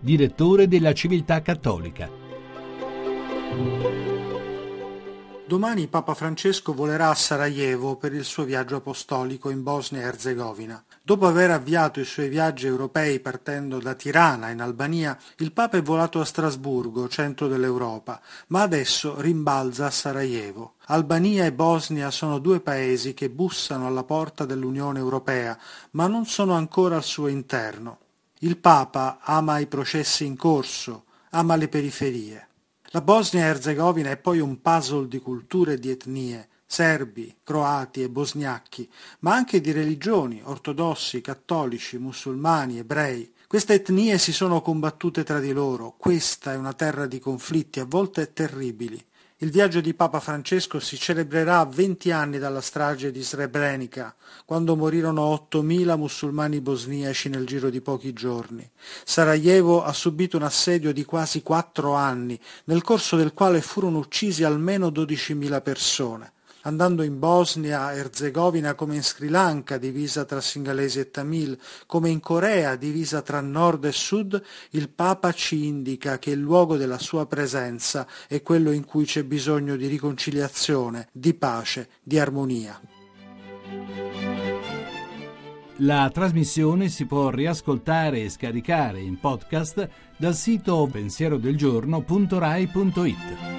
direttore della Civiltà Cattolica. Domani Papa Francesco volerà a Sarajevo per il suo viaggio apostolico in Bosnia e Erzegovina. Dopo aver avviato i suoi viaggi europei partendo da Tirana in Albania, il Papa è volato a Strasburgo, centro dell'Europa, ma adesso rimbalza a Sarajevo. Albania e Bosnia sono due paesi che bussano alla porta dell'Unione Europea, ma non sono ancora al suo interno. Il Papa ama i processi in corso, ama le periferie. La Bosnia e Erzegovina è poi un puzzle di culture e di etnie, serbi, croati e bosgnacchi, ma anche di religioni, ortodossi, cattolici, musulmani, ebrei. Queste etnie si sono combattute tra di loro, questa è una terra di conflitti, a volte terribili. Il viaggio di Papa Francesco si celebrerà a 20 anni dalla strage di Srebrenica, quando morirono 8.000 musulmani bosniaci nel giro di pochi giorni. Sarajevo ha subito un assedio di quasi quattro anni, nel corso del quale furono uccisi almeno 12.000 persone andando in Bosnia Erzegovina come in Sri Lanka divisa tra singalesi e tamil, come in Corea divisa tra nord e sud, il Papa ci indica che il luogo della sua presenza è quello in cui c'è bisogno di riconciliazione, di pace, di armonia. La trasmissione si può riascoltare e scaricare in podcast dal sito pensierodelgiorno.rai.it.